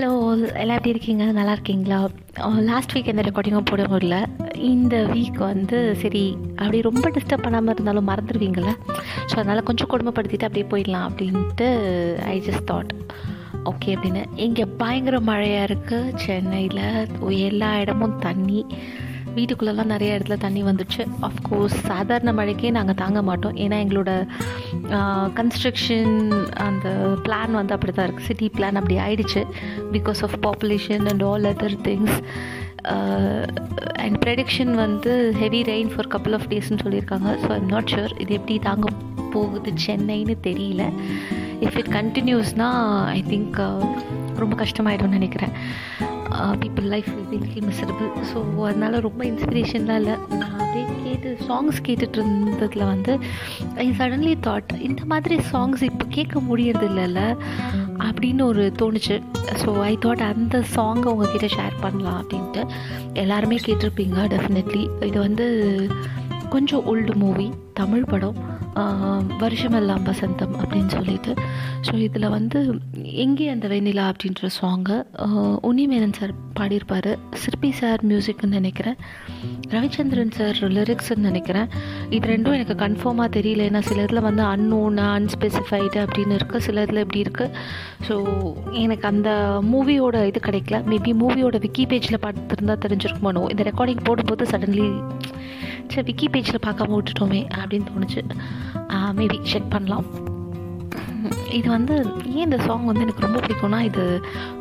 Hello எல்லாம் எப்படி இருக்கீங்க? நல்லா இருக்கீங்களா? லாஸ்ட் வீக் எந்த ரெக்கார்டிங்கும் போட முடியல. இந்த வீக் வந்து சரி அப்படி ரொம்ப டிஸ்டர்ப் பண்ணாமல் இருந்தாலும் மறந்துடுவீங்கள ஸோ அதனால் கொஞ்சம் கொடுமைப்படுத்திட்டு அப்படியே போயிடலாம் அப்படின்ட்டு ஐ ஜஸ்ட் தாட் ஓகே அப்படின்னு. இங்கே பயங்கர மழையாக இருக்குது சென்னையில் எல்லா இடமும் தண்ணி. வீட்டுக்குள்ளெல்லாம் நிறைய இடத்துல தண்ணி வந்துடுச்சு ஆஃப்கோர்ஸ் சாதாரண மழைக்கே நாங்கள் தாங்க மாட்டோம். ஏன்னா எங்களோட கன்ஸ்ட்ரக்ஷன் அந்த பிளான் வந்து அப்படி தான் இருக்குது சிட்டி பிளான் அப்படி ஆயிடுச்சு. Because of population and all other things and prediction வந்து heavy rain for couple of டேஸ்ன்னு சொல்லியிருக்காங்க. ஸோ ஐம் நாட் ஷுர் இது எப்படி தாங்க போகுது சென்னைன்னு தெரியல. இஃப் இட் கண்டினியூஸ்னால் ஐ திங்க் ரொம்ப கஷ்டமாயிடும்னு நினைக்கிறேன். People life will miserable so அதனால் ரொம்ப இன்ஸ்பிரேஷன்லாம் இல்லை. நான் அப்படியே கேட்டு சாங்ஸ் கேட்டுட்டு இருந்ததில் வந்து ஐ சடன்லி தாட் இந்த மாதிரி சாங்ஸ் இப்போ கேட்க முடியறது இல்லைல்ல அப்படின்னு ஒரு தோணுச்சு. ஸோ ஐ தாட் அந்த சாங்கை உங்ககிட்ட ஷேர் பண்ணலாம் அப்படின்ட்டு எல்லாருமே கேட்டிருப்பீங்க டெஃபினெட்லி இது வந்து கொஞ்சம் ஓல்டு மூவி தமிழ் படம். வருஷமெல்லாம் வசந்தம் அப்படின்னு சொல்லிட்டு. ஸோ இதில் வந்து எங்கே அந்த வெண்ணிலா அப்படின்ற சாங்கை உன்னிமேனன் சார் பாடியிருப்பார். சிற்பி சார் மியூசிக்னு நினைக்கிறேன். ரவிச்சந்திரன் சார் லிரிக்ஸ்ன்னு நினைக்கிறேன். இது ரெண்டும் எனக்கு கன்ஃபார்மாக தெரியல. ஏன்னா சில இதில் வந்து அன்னோனா அன்ஸ்பெசிஃபைடு அப்படின்னு இருக்குது சில இதில் இப்படி இருக்குது ஸோ எனக்கு அந்த மூவியோட இது கிடைக்கல. மேபி மூவியோட விக்கி பேஜில் பார்த்துருந்தா தெரிஞ்சிருக்குமானோ இந்த ரெக்கார்டிங் போடும்போது சடன்லி சரி விக்கி பேஜில் பார்க்காம விட்டுட்டோமே அப்படின்னு தோணுச்சு. மேபி செக் பண்ணலாம். இது வந்து ஏன் இந்த சாங் வந்து எனக்கு ரொம்ப பிடிக்கும்னா இது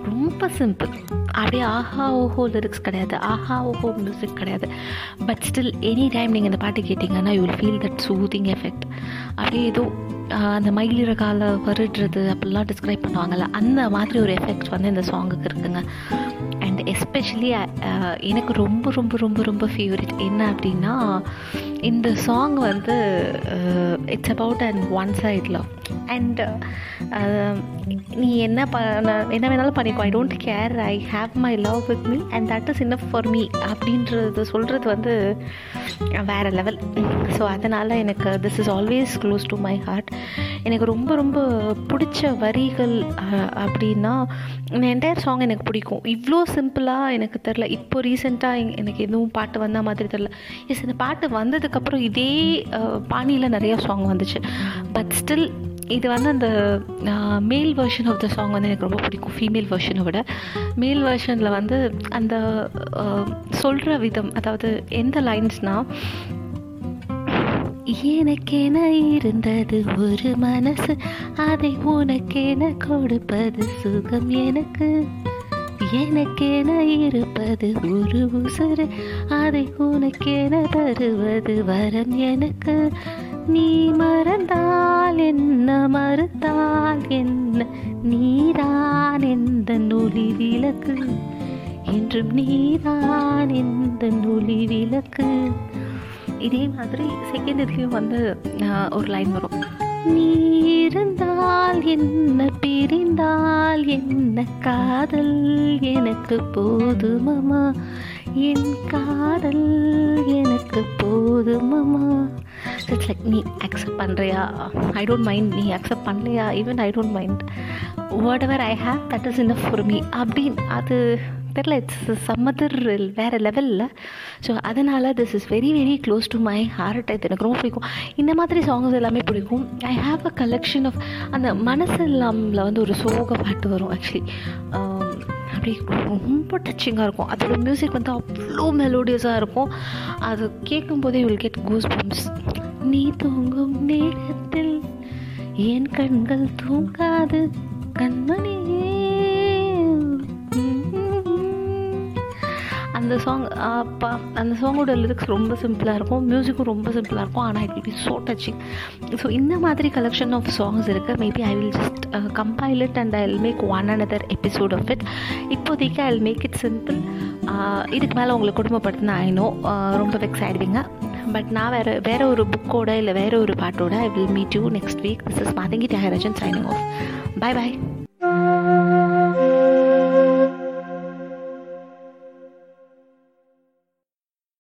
ரொம்ப சிம்பிள் அப்படியே ஆஹா ஓஹோ லிரிக்ஸ் கிடையாது. ஆஹா ஓஹோ மியூசிக் கிடையாது. பட் ஸ்டில் எனி டைம் நீங்கள் இந்த பாட்டு கேட்டிங்கன்னா you will feel that soothing effect அப்படியே ஏதோ அந்த மயிலிற கால வருடுறது அப்படிலாம் டிஸ்கிரைப் பண்ணுவாங்கள்ல அந்த மாதிரி ஒரு எஃபெக்ட் வந்து இந்த சாங்குக்கு இருக்குங்க. அண்ட் எஸ்பெஷலி uh, எனக்கு ரொம்ப ரொம்ப ரொம்ப ரொம்ப ஃபேவரட் என்ன அப்படின்னா இந்த சாங் வந்து it's about and one side love and நீ என்ன ப என்ன வேணாலும் பண்ணிக்கோ. I don't care I have my love with me and that is enough for me அப்படின்றது சொல்கிறது வந்து வேறு லெவல் ஸோ அதனால் எனக்கு this is always close to my heart எனக்கு ரொம்ப ரொம்ப பிடிச்ச வரிகள் அப்படின்னா இந்த என்டையர் சாங் எனக்கு பிடிக்கும். இவ்வளோ சிம்பிளாக எனக்கு தெரில இப்போ ரீசெண்டாக எனக்கு எதுவும் பாட்டு வந்த மாதிரி தெரில எஸ் இந்த பாட்டு வந்ததுக்கப்புறம் இதே பாணியில் நிறையா சாங் வந்துச்சு. பட் ஸ்டில் இது வந்து அந்த மேல் வெர்ஷன் ஆஃப் த சாங் வந்து எனக்கு ரொம்ப பிடிக்கும் ஃபீமேல் வெர்ஷனை விட. மேல் வெர்ஷனில் வந்து அந்த சொல்கிற விதம் அதாவது எந்த லைன்ஸ்னால் எனக்கென இருந்தது ஒரு மனசு அதை உனக்கென கொடுப்பது சுகம் எனக்கு. எனக்கென இருப்பது ஒரு உசுறு. அதை உனக்கென தருவது வரம் எனக்கு. நீ மறந்தால் என்ன மறுத்தால் என்ன? நீதான் எந்த நொலி விளக்கு. என்றும் நீதான் எந்த நொலி விளக்கு. இதே மாதிரி செகண்ட் இதுலேயும் வந்து ஒரு லைன் வரும். நீ இருந்தால் என்ன பிரிந்தால் என்ன காதல்? எனக்கு போதுமமா என் காதல் எனக்கு போதுமமா இட்ஸ் லைக் நீ அக்செப்ட் பண்ணுறியா ஐ டோன்ட் மைண்ட் நீ அக்செப்ட் பண்ணலையா? Even I don't mind whatever I have that is in for me அப்படின்னு அது தெரில இட்ஸ் சம்மதர் வேறு லெவலில் ஸோ அதனால் this is very very close to my heart இது எனக்கு ரொம்ப பிடிக்கும். இந்த மாதிரி சாங்ஸ் எல்லாமே பிடிக்கும். I have a collection of அந்த மனசு இல்லாமல் வந்து ஒரு சோக பாட்டு வரும் ஆக்சுவலி அப்படி ரொம்ப டச்சிங்காக இருக்கும். அதோட மியூசிக் வந்து அவ்வளோ மெலோடியஸாக இருக்கும். அது கேட்கும்போதே வில் கெட் கூஸ் பம்ப்ஸ் நீ தூங்கும் நேரத்தில் என் கண்கள் தூங்காது. கண்மணியே அந்த சாங் அப்பா அந்த சாங்கோட லிரிக்ஸ் ரொம்ப சிம்பிளாக இருக்கும். மியூசிக்கும் ரொம்ப சிம்பிளாக இருக்கும். ஆனால் it will be so touching so இந்த மாதிரி கலெக்ஷன் ஆஃப் சாங்ஸ் இருக்குது maybe I will just compile it and I will make one another episode of it இப்போதைக்கு I will make it simple இதுக்கு மேலே உங்களை குடும்பப்படுத்தினா ஐனோ ரொம்ப வெக்ஸ் ஆகிடுவீங்க பட் நான் வேறு வேறு ஒரு புக்கோட இல்லை வேறு ஒரு பாட்டோட I will meet you next week this is Mathangi Thiagarajan signing off bye bye